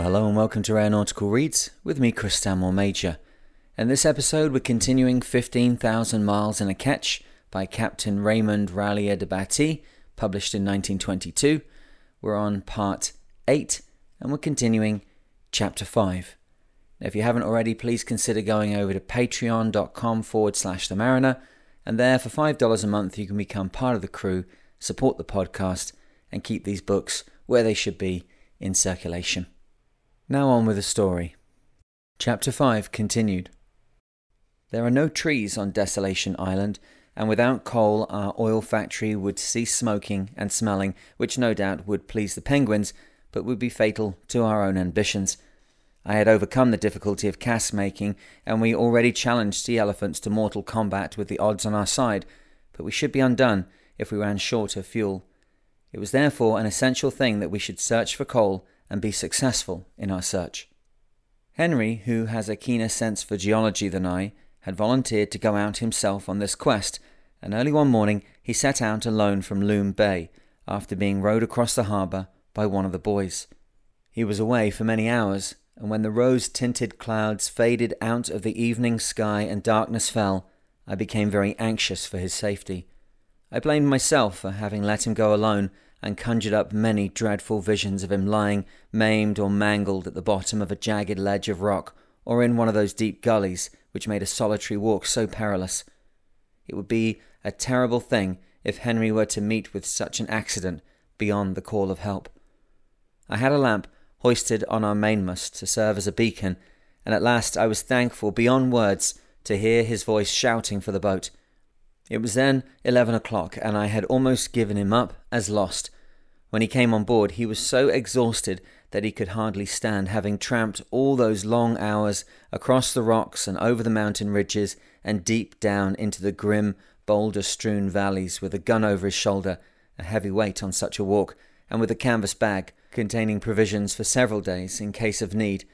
Well, hello and welcome to Aeronautical Reads with me, Chris Stanmore Major. In this episode, we're continuing 15,000 Miles in a Ketch by Captain Raymond Rallier du Baty, published in 1922. We're on part 8 and we're continuing chapter 5. Now, if you haven't already, please consider going over to patreon.com forward slash the mariner, and there for $5 a month, you can become part of the crew, support the podcast, and keep these books where they should be in circulation. Now on with the story. Chapter 5 continued. There are no trees on Desolation Island, and without coal, our oil factory would cease smoking and smelling, which no doubt would please the penguins, but would be fatal to our own ambitions. I had overcome the difficulty of cask making, and we already challenged sea elephants to mortal combat with the odds on our side, but we should be undone if we ran short of fuel. It was therefore an essential thing that we should search for coal and be successful in our search. Henry, who has a keener sense for geology than I, had volunteered to go out himself on this quest, and early one morning he set out alone from Loom Bay, after being rowed across the harbour by one of the boys. He was away for many hours, and when the rose tinted clouds faded out of the evening sky and darkness fell, I became very anxious for his safety. I blamed myself for having let him go alone and conjured up many dreadful visions of him lying maimed or mangled at the bottom of a jagged ledge of rock or in one of those deep gullies which made a solitary walk so perilous. It would be a terrible thing if Henry were to meet with such an accident beyond the call of help. I had a lamp hoisted on our mainmast to serve as a beacon, and at last I was thankful beyond words to hear his voice shouting for the boat. It was then eleven o'clock, and I had almost given him up as lost. When he came on board, he was so exhausted that he could hardly stand, having tramped all those long hours across the rocks and over the mountain ridges and deep down into the grim, boulder strewn valleys with a gun over his shoulder, a heavy weight on such a walk, and with a canvas bag containing provisions for several days in case of need.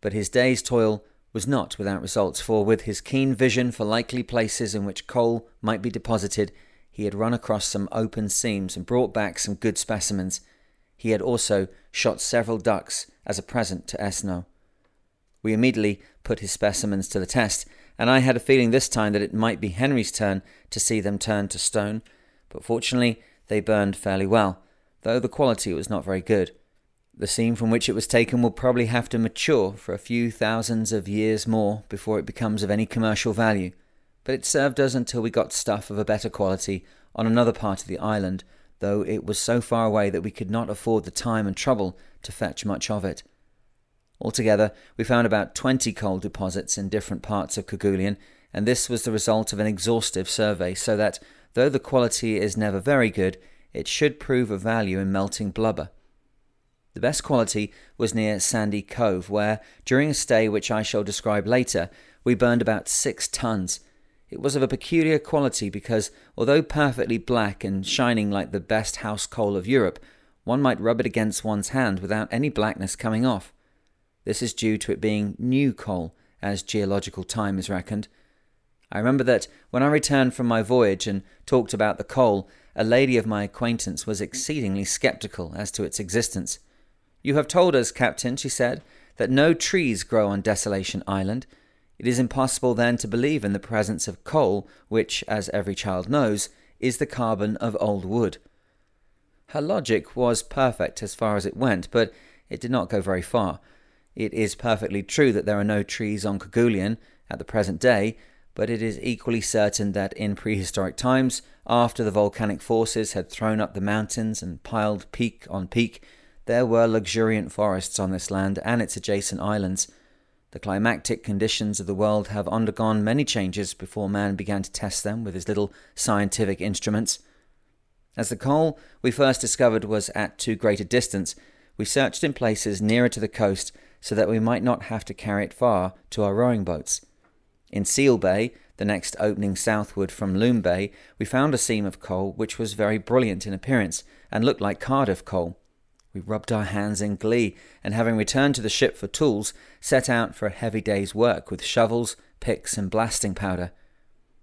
But his day's toil was not without results, for with his keen vision for likely places in which coal might be deposited, he had run across some open seams and brought back some good specimens. He had also shot several ducks as a present to Esno. We immediately put his specimens to the test, and I had a feeling this time that it might be Henry's turn to see them turn to stone, but fortunately they burned fairly well, though the quality was not very good. The seam from which it was taken will probably have to mature for a few thousands of years more before it becomes of any commercial value, but it served us until we got stuff of a better quality on another part of the island, though it was so far away that we could not afford the time and trouble to fetch much of it. Altogether, we found about 20 coal deposits in different parts of Kerguelen, and this was the result of an exhaustive survey, so that, though the quality is never very good, it should prove of value in melting blubber. The best quality was near Sandy Cove, where, during a stay which I shall describe later, we burned about six tons. It was of a peculiar quality because, although perfectly black and shining like the best house coal of Europe, one might rub it against one's hand without any blackness coming off. This is due to it being new coal, as geological time is reckoned. I remember that when I returned from my voyage and talked about the coal, a lady of my acquaintance was exceedingly sceptical as to its existence. You have told us, Captain, she said, that no trees grow on Desolation Island. It is impossible then to believe in the presence of coal, which, as every child knows, is the carbon of old wood. Her logic was perfect as far as it went, but it did not go very far. It is perfectly true that there are no trees on Kerguelen at the present day, but it is equally certain that in prehistoric times, after the volcanic forces had thrown up the mountains and piled peak on peak, there were luxuriant forests on this land and its adjacent islands. The climatic conditions of the world have undergone many changes before man began to test them with his little scientific instruments. As the coal we first discovered was at too great a distance, we searched in places nearer to the coast so that we might not have to carry it far to our rowing boats. In Seal Bay, the next opening southward from Loom Bay, we found a seam of coal which was very brilliant in appearance and looked like Cardiff coal. We rubbed our hands in glee, and having returned to the ship for tools, set out for a heavy day's work with shovels, picks, and blasting powder.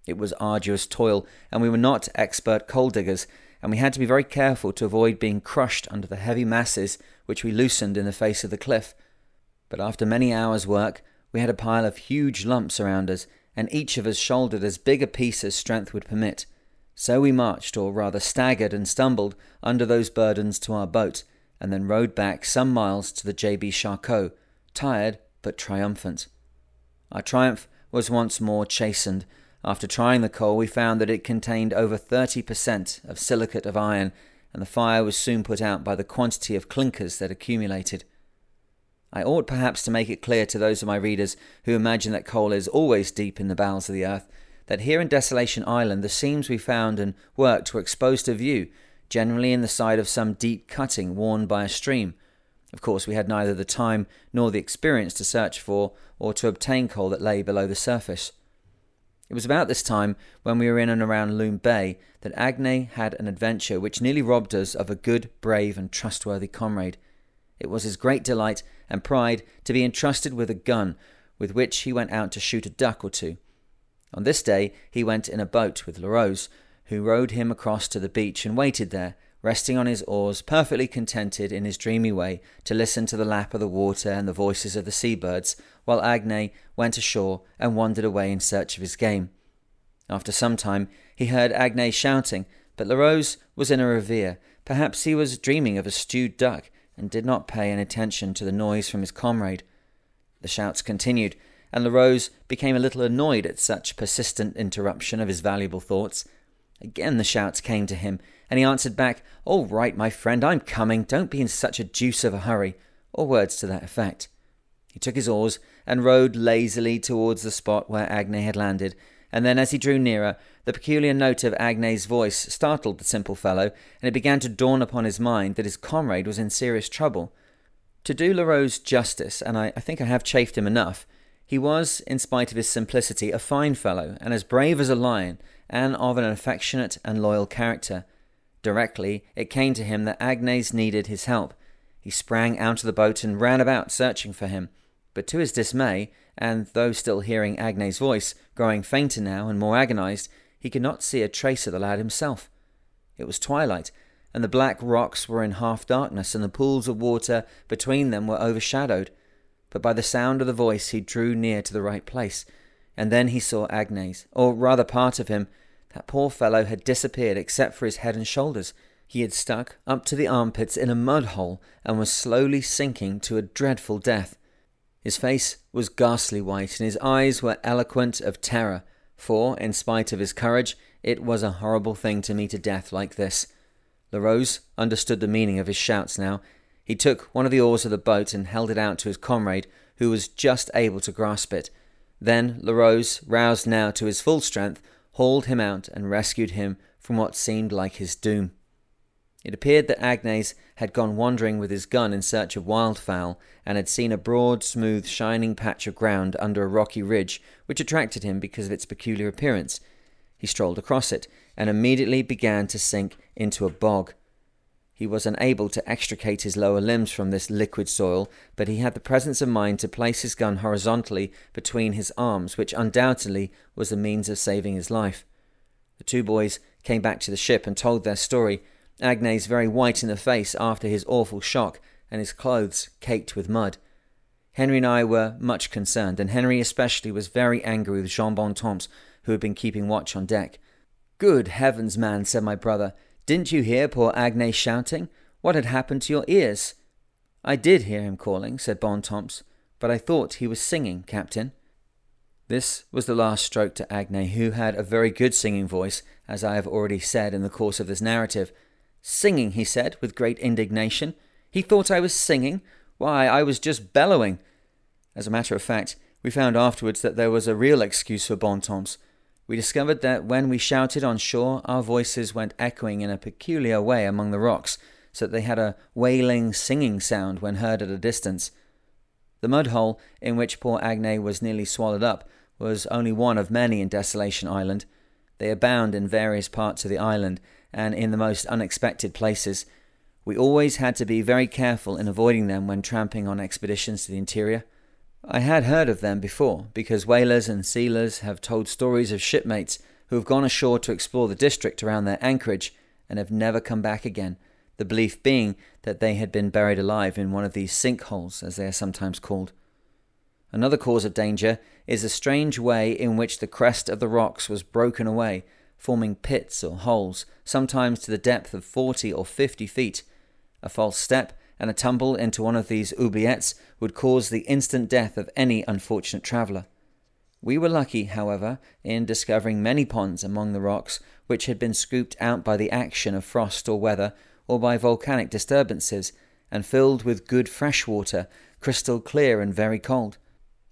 It was arduous toil, and we were not expert coal diggers, and we had to be very careful to avoid being crushed under the heavy masses which we loosened in the face of the cliff, But after many hours' work, we had a pile of huge lumps around us, and each of us shouldered as big a piece as strength would permit. So we marched, or rather staggered and stumbled, under those burdens to our boat, and then rode back some miles to the J.B. Charcot, tired but triumphant. Our triumph was once more chastened. After trying the coal, we found that it contained over 30% of silicate of iron, and the fire was soon put out by the quantity of clinkers that accumulated. I ought perhaps to make it clear to those of my readers who imagine that coal is always deep in the bowels of the earth that here in Desolation Island the seams we found and worked were exposed to view, generally in the side of some deep cutting worn by a stream. Of course, we had neither the time nor the experience to search for or to obtain coal that lay below the surface. It was about this time, when we were in and around Loom Bay, that Agné had an adventure which nearly robbed us of a good, brave, and trustworthy comrade. It was his great delight and pride to be entrusted with a gun with which he went out to shoot a duck or two. On this day he went in a boat with Larose, who rowed him across to the beach and waited there, resting on his oars, perfectly contented in his dreamy way to listen to the lap of the water and the voices of the sea birds, while Agné went ashore and wandered away in search of his game. After some time he heard Agné shouting, but Larose was in a revere. Perhaps he was dreaming of a stewed duck, and did not pay any attention to the noise from his comrade. The shouts continued, and Larose became a little annoyed at such persistent interruption of his valuable thoughts. Again the shouts came to him, and he answered back, All right, my friend, I'm coming. Don't be in such a deuce of a hurry, or words to that effect. He took his oars and rowed lazily towards the spot where Agné had landed, and then as he drew nearer, the peculiar note of Agné's voice startled the simple fellow, and it began to dawn upon his mind that his comrade was in serious trouble. To do Larose justice, and I, I think I have chafed him enough, he was, in spite of his simplicity, a fine fellow, and as brave as a lion, and of an affectionate and loyal character. Directly it came to him that Agnes needed his help. He sprang out of the boat and ran about searching for him. But to his dismay, and though still hearing Agnes' voice, growing fainter now and more agonized, he could not see a trace of the lad himself. It was twilight, and the black rocks were in half darkness, and the pools of water between them were overshadowed but by the sound of the voice he drew near to the right place, and then he saw Agnes, or rather part of him. That poor fellow had disappeared except for his head and shoulders. He had stuck up to the armpits in a mud hole and was slowly sinking to a dreadful death. His face was ghastly white, and his eyes were eloquent of terror, for, in spite of his courage, it was a horrible thing to meet a death like this. Larose understood the meaning of his shouts now, he took one of the oars of the boat and held it out to his comrade, who was just able to grasp it. Then Larose, roused now to his full strength, hauled him out and rescued him from what seemed like his doom. It appeared that Agnes had gone wandering with his gun in search of wildfowl, and had seen a broad, smooth, shining patch of ground under a rocky ridge, which attracted him because of its peculiar appearance. He strolled across it, and immediately began to sink into a bog. He was unable to extricate his lower limbs from this liquid soil, but he had the presence of mind to place his gun horizontally between his arms, which undoubtedly was the means of saving his life. The two boys came back to the ship and told their story, Agnes very white in the face after his awful shock, and his clothes caked with mud. Henry and I were much concerned, and Henry especially was very angry with Jean Bontemps, who had been keeping watch on deck. Good heavens, man, said my brother, didn't you hear poor Agnes shouting? What had happened to your ears? I did hear him calling, said Bontemps, but I thought he was singing, Captain. This was the last stroke to Agnes, who had a very good singing voice, as I have already said in the course of this narrative. Singing, he said, with great indignation. He thought I was singing? Why, I was just bellowing. As a matter of fact, we found afterwards that there was a real excuse for Bontemps. We discovered that when we shouted on shore, our voices went echoing in a peculiar way among the rocks, so that they had a wailing, singing sound when heard at a distance. The mud hole in which poor Agnes was nearly swallowed up was only one of many in Desolation Island. They abound in various parts of the island and in the most unexpected places. We always had to be very careful in avoiding them when tramping on expeditions to the interior. I had heard of them before because whalers and sealers have told stories of shipmates who have gone ashore to explore the district around their anchorage and have never come back again, the belief being that they had been buried alive in one of these sinkholes, as they are sometimes called. Another cause of danger is the strange way in which the crest of the rocks was broken away, forming pits or holes, sometimes to the depth of 40 or 50 feet. A false step and a tumble into one of these oubliettes would cause the instant death of any unfortunate traveller. We were lucky, however, in discovering many ponds among the rocks which had been scooped out by the action of frost or weather or by volcanic disturbances, and filled with good fresh water, crystal clear and very cold.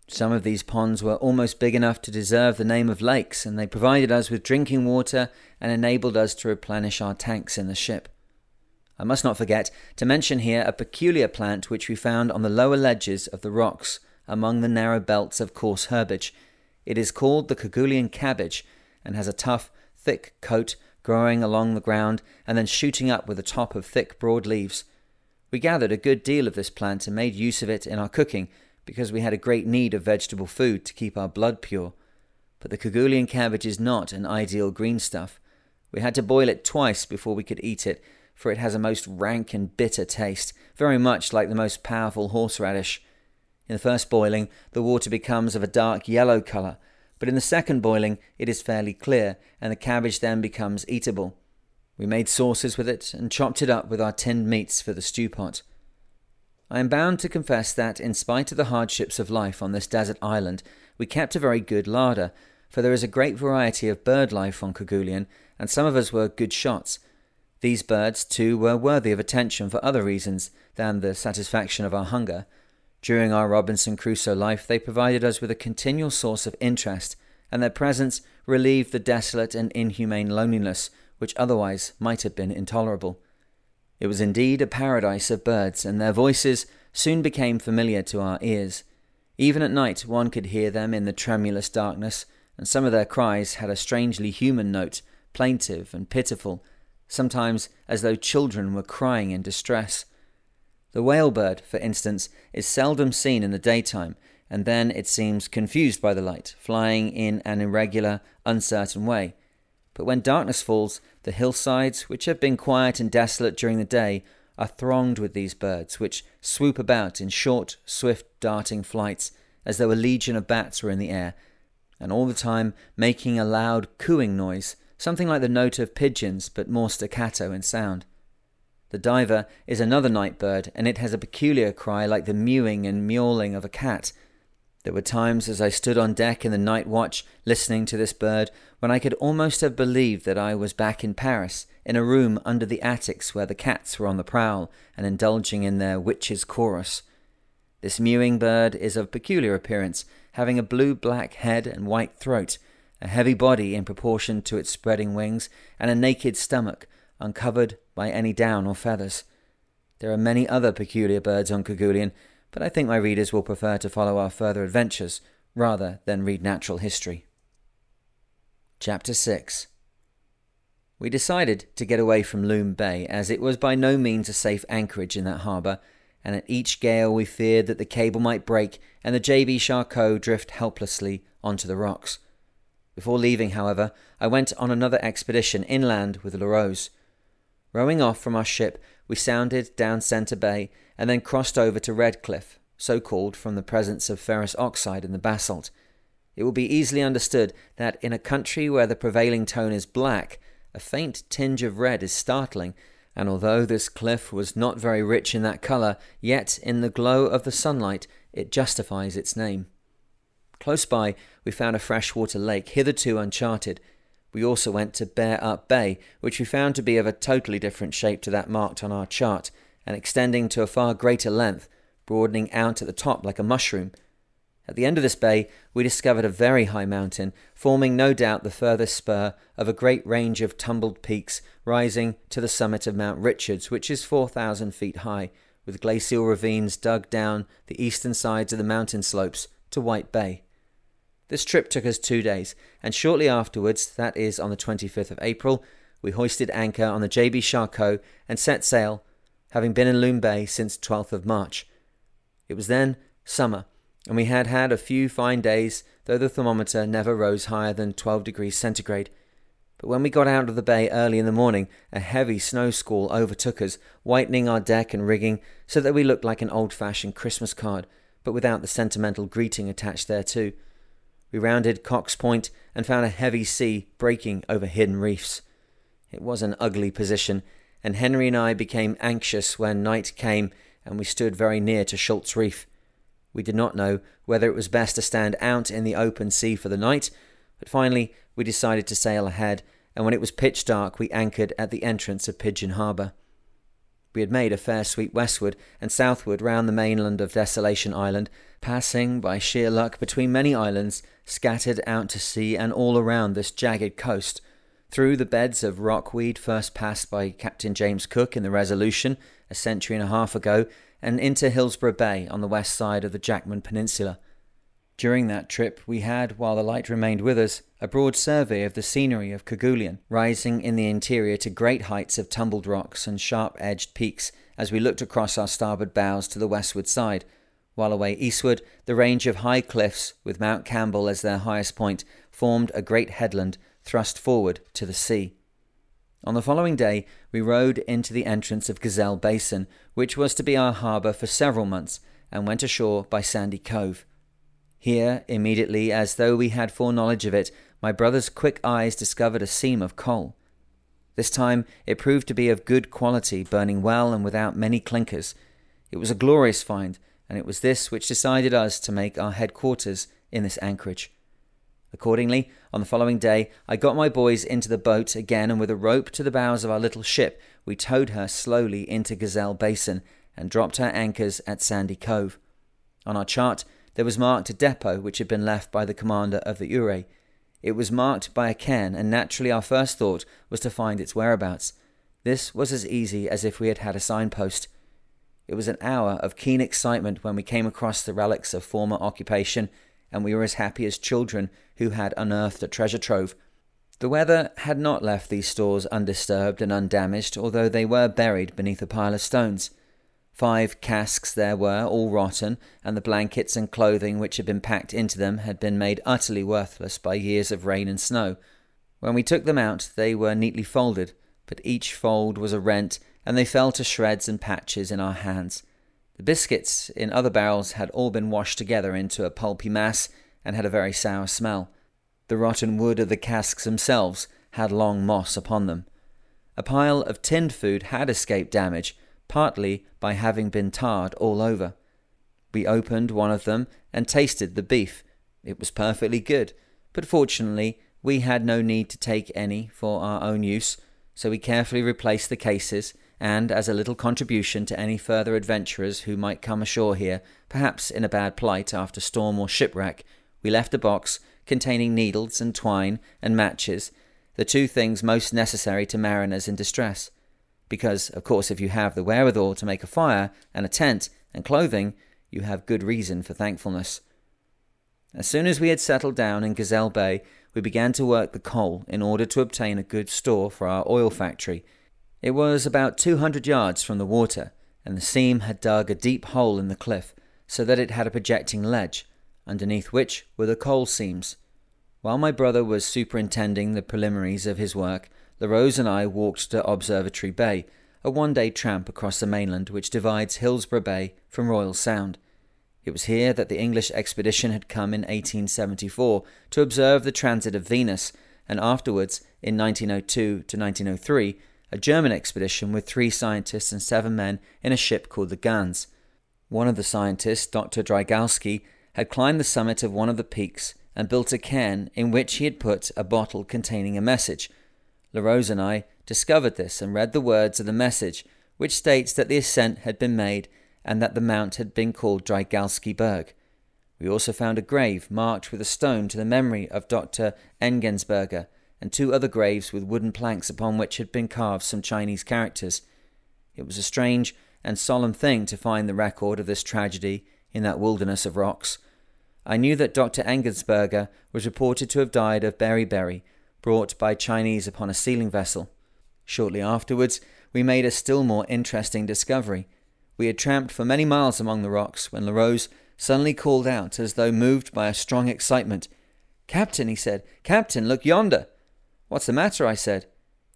Some of these ponds were almost big enough to deserve the name of lakes, and they provided us with drinking water and enabled us to replenish our tanks in the ship. I must not forget to mention here a peculiar plant which we found on the lower ledges of the rocks among the narrow belts of coarse herbage. It is called the Kerguelen cabbage and has a tough, thick coat growing along the ground and then shooting up with a top of thick, broad leaves. We gathered a good deal of this plant and made use of it in our cooking because we had a great need of vegetable food to keep our blood pure. But the Kerguelen cabbage is not an ideal green stuff. We had to boil it twice before we could eat it, for it has a most rank and bitter taste, very much like the most powerful horseradish. In the first boiling, the water becomes of a dark yellow colour, but in the second boiling, it is fairly clear, and the cabbage then becomes eatable. We made sauces with it and chopped it up with our tinned meats for the stew pot. I am bound to confess that, in spite of the hardships of life on this desert island, we kept a very good larder, for there is a great variety of bird life on Kerguelen, and some of us were good shots. These birds, too, were worthy of attention for other reasons than the satisfaction of our hunger. During our Robinson Crusoe life, they provided us with a continual source of interest, and their presence relieved the desolate and inhumane loneliness which otherwise might have been intolerable. It was indeed a paradise of birds, and their voices soon became familiar to our ears. Even at night, one could hear them in the tremulous darkness, and some of their cries had a strangely human note, plaintive and pitiful, sometimes as though children were crying in distress. The whalebird, for instance, is seldom seen in the daytime, and then it seems confused by the light, flying in an irregular, uncertain way. But when darkness falls, the hillsides, which have been quiet and desolate during the day, are thronged with these birds, which swoop about in short, swift, darting flights, as though a legion of bats were in the air, and all the time making a loud cooing noise, something like the note of pigeons, but more staccato in sound. The diver is another night bird, and it has a peculiar cry like the mewing and miauling of a cat, there were times as I stood on deck in the night watch listening to this bird when I could almost have believed that I was back in Paris, in a room under the attics where the cats were on the prowl and indulging in their witches' chorus. This mewing bird is of peculiar appearance, having a blue black head and white throat, a heavy body in proportion to its spreading wings, and a naked stomach, uncovered by any down or feathers. There are many other peculiar birds on Kerguelen, but I think my readers will prefer to follow our further adventures rather than read natural history. Chapter 6 We decided to get away from Loom Bay, as it was by no means a safe anchorage in that harbour, and at each gale we feared that the cable might break and the JB Charcot drift helplessly onto the rocks. Before leaving, however, I went on another expedition inland with Larose. Rowing off from our ship, we sounded down Centre Bay and then crossed over to Redcliffe, so called from the presence of ferrous oxide in the basalt. It will be easily understood that in a country where the prevailing tone is black, a faint tinge of red is startling, and although this cliff was not very rich in that colour, yet in the glow of the sunlight it justifies its name. Close by, we found a freshwater lake, hitherto uncharted. We also went to Bear Up Bay, which we found to be of a totally different shape to that marked on our chart, and extending to a far greater length, broadening out at the top like a mushroom. At the end of this bay, we discovered a very high mountain, forming no doubt the furthest spur of a great range of tumbled peaks rising to the summit of Mount Richards, which is 4,000 feet high, with glacial ravines dug down the eastern sides of the mountain slopes to White Bay. This trip took us two days, and shortly afterwards, that is on the 25th of April, we hoisted anchor on the JB Charcot and set sail having been in Loom Bay since 12th of March. It was then summer, and we had had a few fine days, though the thermometer never rose higher than 12 degrees centigrade. But when we got out of the bay early in the morning, a heavy snow squall overtook us, whitening our deck and rigging so that we looked like an old fashioned Christmas card, but without the sentimental greeting attached thereto. We rounded Cox Point and found a heavy sea breaking over hidden reefs. It was an ugly position, and Henry and I became anxious when night came and we stood very near to Schultz Reef. We did not know whether it was best to stand out in the open sea for the night, but finally we decided to sail ahead, and when it was pitch dark, we anchored at the entrance of Pigeon Harbour. We had made a fair sweep westward and southward round the mainland of Desolation Island, passing by sheer luck between many islands scattered out to sea and all around this jagged coast, through the beds of rockweed first passed by Captain James Cook in the Resolution a century and a half ago, and into Hillsborough Bay on the west side of the Jackman Peninsula. During that trip, we had, while the light remained with us, a broad survey of the scenery of Kerguelen, rising in the interior to great heights of tumbled rocks and sharp edged peaks as we looked across our starboard bows to the westward side, while away eastward, the range of high cliffs, with Mount Campbell as their highest point, formed a great headland thrust forward to the sea. On the following day, we rowed into the entrance of Gazelle Basin, which was to be our harbour for several months, and went ashore by Sandy Cove. Here, immediately, as though we had foreknowledge of it, my brother's quick eyes discovered a seam of coal. This time it proved to be of good quality, burning well and without many clinkers. It was a glorious find, and it was this which decided us to make our headquarters in this anchorage. Accordingly, on the following day, I got my boys into the boat again, and with a rope to the bows of our little ship, we towed her slowly into Gazelle Basin and dropped her anchors at Sandy Cove. On our chart, there was marked a depot which had been left by the commander of the Eure. It was marked by a cairn, and naturally our first thought was to find its whereabouts. This was as easy as if we had had a signpost. It was an hour of keen excitement when we came across the relics of former occupation, and we were as happy as children who had unearthed a treasure trove. The weather had not left these stores undisturbed and undamaged, although they were buried beneath a pile of stones. Five casks there were, all rotten, and the blankets and clothing which had been packed into them had been made utterly worthless by years of rain and snow. When we took them out, they were neatly folded, but each fold was a rent, and they fell to shreds and patches in our hands. The biscuits in other barrels had all been washed together into a pulpy mass and had a very sour smell. The rotten wood of the casks themselves had long moss upon them. A pile of tinned food had escaped damage, partly by having been tarred all over. We opened one of them and tasted the beef. It was perfectly good, but fortunately we had no need to take any for our own use, so we carefully replaced the cases, and as a little contribution to any further adventurers who might come ashore here, perhaps in a bad plight after storm or shipwreck, we left a box containing needles and twine and matches, the two things most necessary to mariners in distress because, of course, if you have the wherewithal to make a fire and a tent and clothing, you have good reason for thankfulness. As soon as we had settled down in Gazelle Bay, we began to work the coal in order to obtain a good store for our oil factory. It was about 200 yards from the water, and the seam had dug a deep hole in the cliff so that it had a projecting ledge, underneath which were the coal seams. While my brother was superintending the preliminaries of his work, LaRose and I walked to Observatory Bay, a one day tramp across the mainland which divides Hillsborough Bay from Royal Sound. It was here that the English expedition had come in 1874 to observe the transit of Venus, and afterwards, in 1902 to 1903, a German expedition with three scientists and seven men in a ship called the Gauss. One of the scientists, Dr. Drygalski, had climbed the summit of one of the peaks and built a cairn in which he had put a bottle containing a message LaRose and I discovered this and read the words of the message, which states that the ascent had been made and that the mount had been called Drygalski Berg. We also found a grave marked with a stone to the memory of Dr. Enzensperger and two other graves with wooden planks upon which had been carved some Chinese characters. It was a strange and solemn thing to find the record of this tragedy in that wilderness of rocks. I knew that Dr. Enzensperger was reported to have died of beriberi brought by Chinese upon a sealing vessel. Shortly afterwards, we made a still more interesting discovery. We had tramped for many miles among the rocks when LaRose suddenly called out as though moved by a strong excitement. Captain, he said, Captain, look yonder. What's the matter? I said.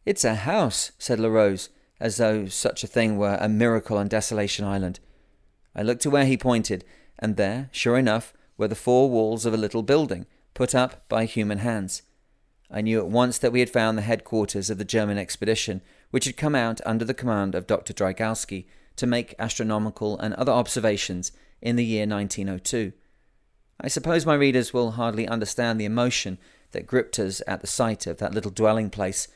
It's a house, said LaRose, as though such a thing were a miracle on Desolation Island. I looked to where he pointed, and there, sure enough, were the four walls of a little building, put up by human hands. I knew at once that we had found the headquarters of the German expedition, which had come out under the command of Dr. Drygalski to make astronomical and other observations in the year 1902. I suppose my readers will hardly understand the emotion that gripped us at the sight of that little dwelling place.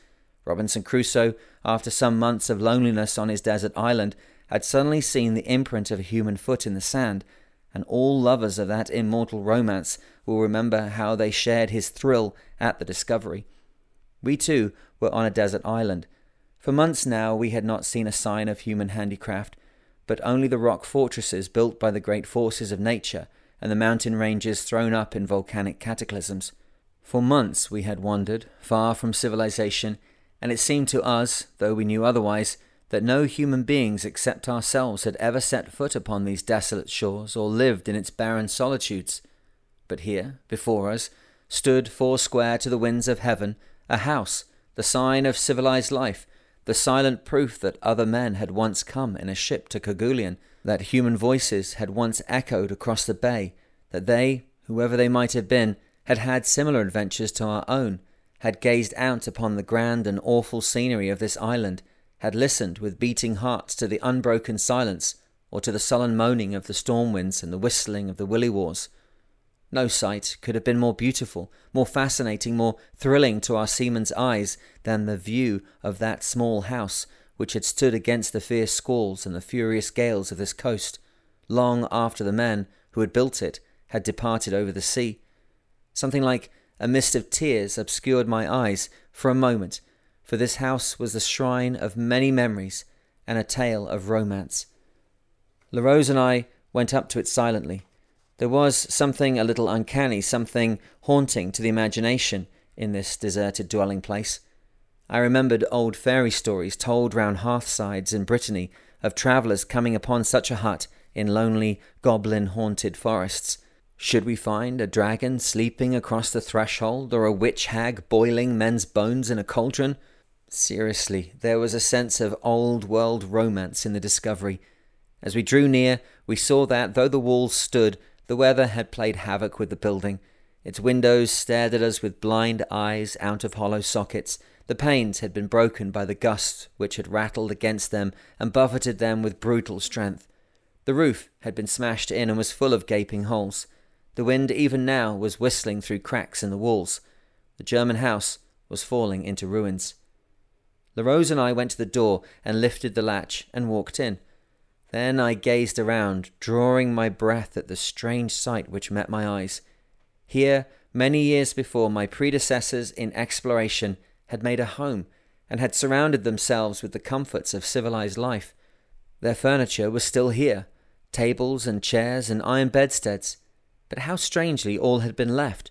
Robinson Crusoe, after some months of loneliness on his desert island, had suddenly seen the imprint of a human foot in the sand, and all lovers of that immortal romance will remember how they shared his thrill at the discovery. We too were on a desert island. For months now we had not seen a sign of human handicraft, but only the rock fortresses built by the great forces of nature and the mountain ranges thrown up in volcanic cataclysms. For months we had wandered, far from civilization, and it seemed to us, though we knew otherwise, that no human beings except ourselves had ever set foot upon these desolate shores or lived in its barren solitudes. But here, before us, stood foursquare to the winds of heaven a house, the sign of civilized life, the silent proof that other men had once come in a ship to Kerguelen, that human voices had once echoed across the bay, that they, whoever they might have been, had had similar adventures to our own, had gazed out upon the grand and awful scenery of this island, had listened with beating hearts to the unbroken silence, or to the sullen moaning of the storm winds and the whistling of the willy waws. No sight could have been more beautiful, more fascinating, more thrilling to our seaman's eyes than the view of that small house which had stood against the fierce squalls and the furious gales of this coast, long after the men who had built it had departed over the sea. Something like a mist of tears obscured my eyes for a moment for this house was the shrine of many memories and a tale of romance. La LaRose and I went up to it silently. There was something a little uncanny, something haunting to the imagination in this deserted dwelling place. I remembered old fairy stories told round hearthsides in Brittany of travellers coming upon such a hut in lonely, goblin haunted forests. Should we find a dragon sleeping across the threshold, or a witch hag boiling men's bones in a cauldron? Seriously, there was a sense of old world romance in the discovery. As we drew near, we saw that, though the walls stood, the weather had played havoc with the building. Its windows stared at us with blind eyes out of hollow sockets. The panes had been broken by the gusts which had rattled against them and buffeted them with brutal strength. The roof had been smashed in and was full of gaping holes. The wind even now was whistling through cracks in the walls. The German house was falling into ruins. LaRose and I went to the door and lifted the latch and walked in. Then I gazed around, drawing my breath at the strange sight which met my eyes. Here, many years before, my predecessors in exploration had made a home and had surrounded themselves with the comforts of civilized life. Their furniture was still here tables and chairs and iron bedsteads. But how strangely all had been left.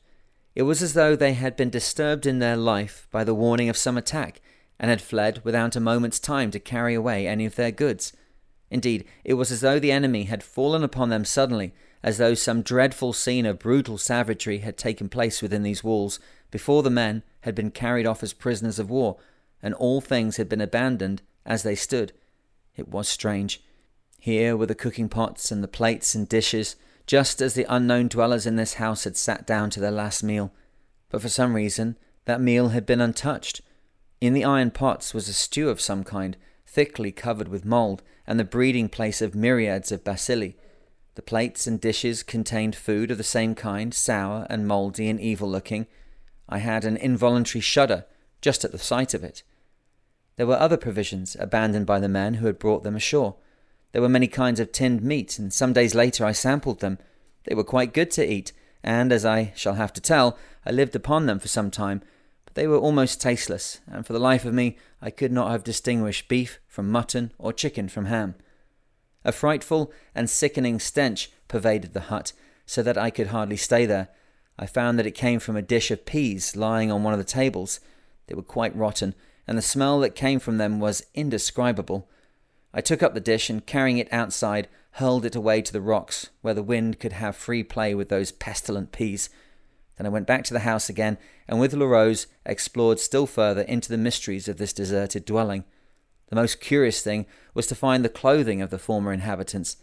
It was as though they had been disturbed in their life by the warning of some attack and had fled without a moment's time to carry away any of their goods. Indeed, it was as though the enemy had fallen upon them suddenly, as though some dreadful scene of brutal savagery had taken place within these walls before the men had been carried off as prisoners of war, and all things had been abandoned as they stood. It was strange. Here were the cooking pots and the plates and dishes, just as the unknown dwellers in this house had sat down to their last meal. But for some reason, that meal had been untouched, in the iron pots was a stew of some kind, thickly covered with mould, and the breeding place of myriads of bacilli. The plates and dishes contained food of the same kind, sour and mouldy and evil looking. I had an involuntary shudder just at the sight of it. There were other provisions abandoned by the men who had brought them ashore. There were many kinds of tinned meat, and some days later I sampled them. They were quite good to eat, and, as I shall have to tell, I lived upon them for some time, they were almost tasteless, and for the life of me I could not have distinguished beef from mutton or chicken from ham. A frightful and sickening stench pervaded the hut, so that I could hardly stay there. I found that it came from a dish of peas lying on one of the tables. They were quite rotten, and the smell that came from them was indescribable. I took up the dish and, carrying it outside, hurled it away to the rocks, where the wind could have free play with those pestilent peas. Then I went back to the house again, and with LaRose explored still further into the mysteries of this deserted dwelling. The most curious thing was to find the clothing of the former inhabitants.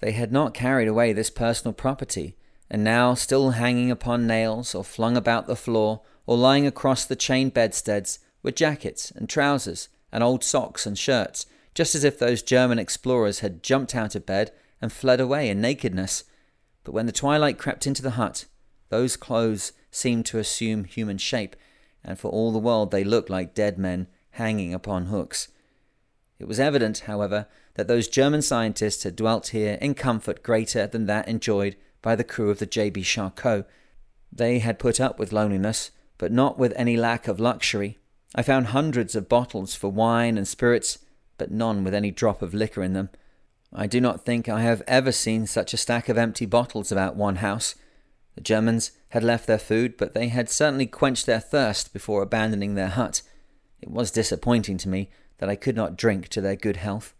They had not carried away this personal property, and now, still hanging upon nails, or flung about the floor, or lying across the chain bedsteads, were jackets and trousers, and old socks and shirts, just as if those German explorers had jumped out of bed and fled away in nakedness. But when the twilight crept into the hut, those clothes seemed to assume human shape, and for all the world they looked like dead men hanging upon hooks. It was evident, however, that those German scientists had dwelt here in comfort greater than that enjoyed by the crew of the J.B. Charcot. They had put up with loneliness, but not with any lack of luxury. I found hundreds of bottles for wine and spirits, but none with any drop of liquor in them. I do not think I have ever seen such a stack of empty bottles about one house. The Germans had left their food, but they had certainly quenched their thirst before abandoning their hut. It was disappointing to me that I could not drink to their good health.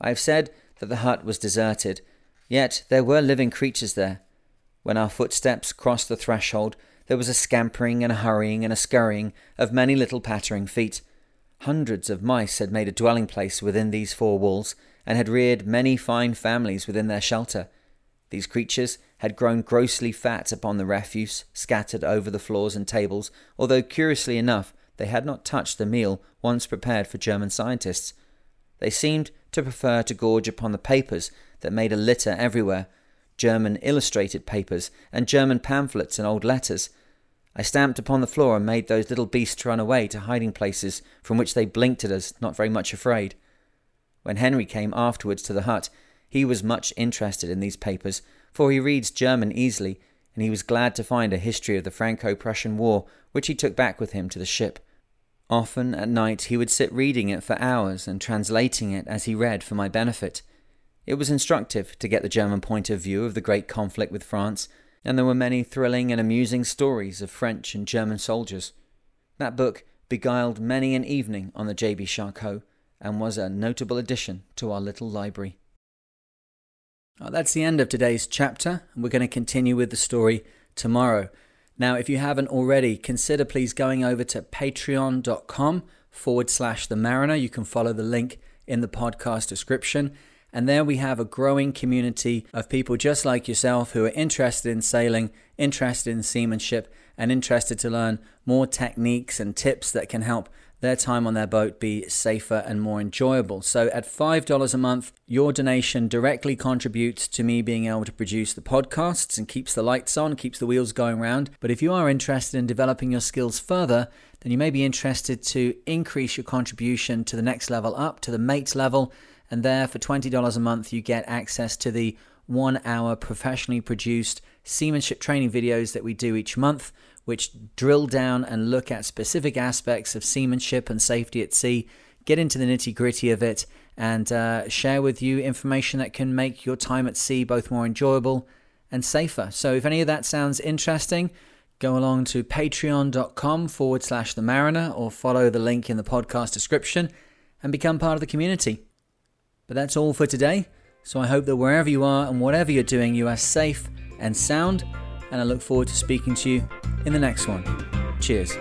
I have said that the hut was deserted, yet there were living creatures there. When our footsteps crossed the threshold, there was a scampering and a hurrying and a scurrying of many little pattering feet. Hundreds of mice had made a dwelling place within these four walls, and had reared many fine families within their shelter. These creatures had grown grossly fat upon the refuse scattered over the floors and tables, although curiously enough they had not touched the meal once prepared for German scientists. They seemed to prefer to gorge upon the papers that made a litter everywhere German illustrated papers, and German pamphlets and old letters. I stamped upon the floor and made those little beasts run away to hiding places from which they blinked at us, not very much afraid. When Henry came afterwards to the hut, he was much interested in these papers, for he reads German easily, and he was glad to find a history of the Franco Prussian War, which he took back with him to the ship. Often at night he would sit reading it for hours and translating it as he read for my benefit. It was instructive to get the German point of view of the great conflict with France, and there were many thrilling and amusing stories of French and German soldiers. That book beguiled many an evening on the J.B. Charcot and was a notable addition to our little library. Well, that's the end of today's chapter, and we're going to continue with the story tomorrow. Now, if you haven't already, consider please going over to patreon.com forward slash the mariner. You can follow the link in the podcast description. And there we have a growing community of people just like yourself who are interested in sailing, interested in seamanship, and interested to learn more techniques and tips that can help their time on their boat be safer and more enjoyable. So at $5 a month, your donation directly contributes to me being able to produce the podcasts and keeps the lights on, keeps the wheels going round. But if you are interested in developing your skills further, then you may be interested to increase your contribution to the next level up, to the mate level. And there, for $20 a month, you get access to the one hour professionally produced seamanship training videos that we do each month which drill down and look at specific aspects of seamanship and safety at sea, get into the nitty gritty of it, and uh, share with you information that can make your time at sea both more enjoyable and safer. So, if any of that sounds interesting, go along to patreon.com forward slash the mariner or follow the link in the podcast description and become part of the community. But that's all for today. So, I hope that wherever you are and whatever you're doing, you are safe and sound and I look forward to speaking to you in the next one. Cheers.